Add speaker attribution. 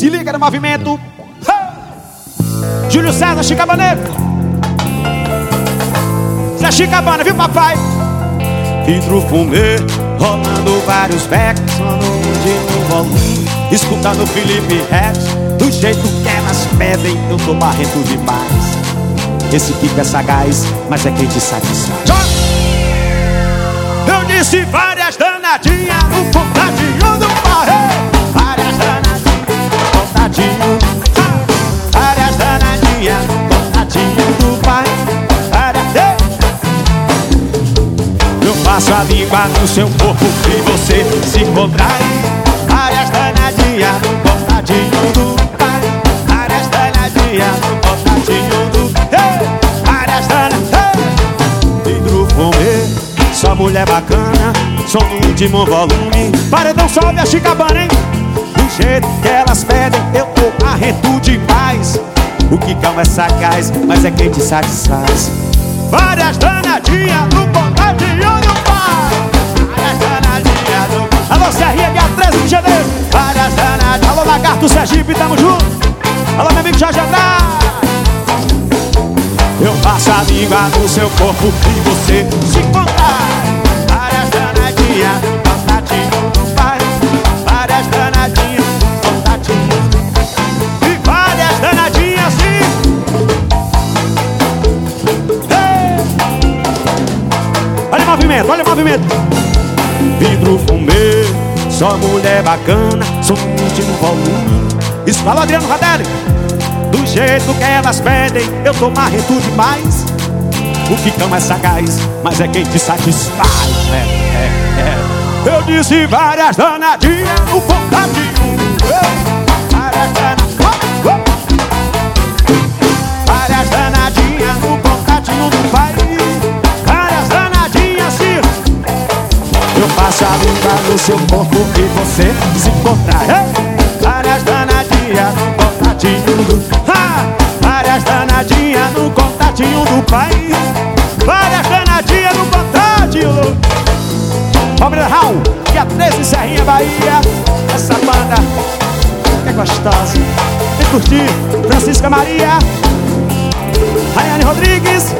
Speaker 1: Se liga no movimento. Júlio César, Chicabaneiro. Zé Chicabana, viu papai? Vidro fumê, rolando vários de no volume. Escutando Felipe Rex, do jeito que elas pedem, eu tô barrento demais. Esse pico é sagaz, mas é quem te satisfaz. Eu disse várias danadinhas passo a língua no seu corpo e você se contrai. Várias danadinhas no contadinho do pai. Várias danadinhas no contadinho do Ei! Várias danadinhas. Vidro fumê. Só mulher bacana, som no último volume Paredão sobe a chicabana, hein? Do jeito que elas pedem, eu tô arreto demais O que calma é sagaz, mas é quem te satisfaz Várias danadinhas no contadinho do pai Várias danadinhas no... Alô Serrinha, dia 13 de janeiro Várias danadinhas. Alô Lagarto Sergipe, tamo junto. Alô meu amigo Jorge Andrade. Eu passo a língua no seu corpo e você se contar movimento, Vidro fumê, só mulher bacana Som no volume. Isso, fala Adriano Radelli. Do jeito que elas pedem, eu tô marrento demais. O que cama é sagaz, mas é quem te satisfaz é, é, é. Eu disse várias danadinhas no contadinho Várias danadinhas língua no seu corpo e você se contrai Várias danadinhas no contatinho do ha! Várias danadinhas no contatinho do país Várias danadinhas no contatinho do Palmeira Raul, dia 13 Serrinha, Bahia. Essa banda que é gostosa. Vem curtir, Francisca Maria. Rayane Rodrigues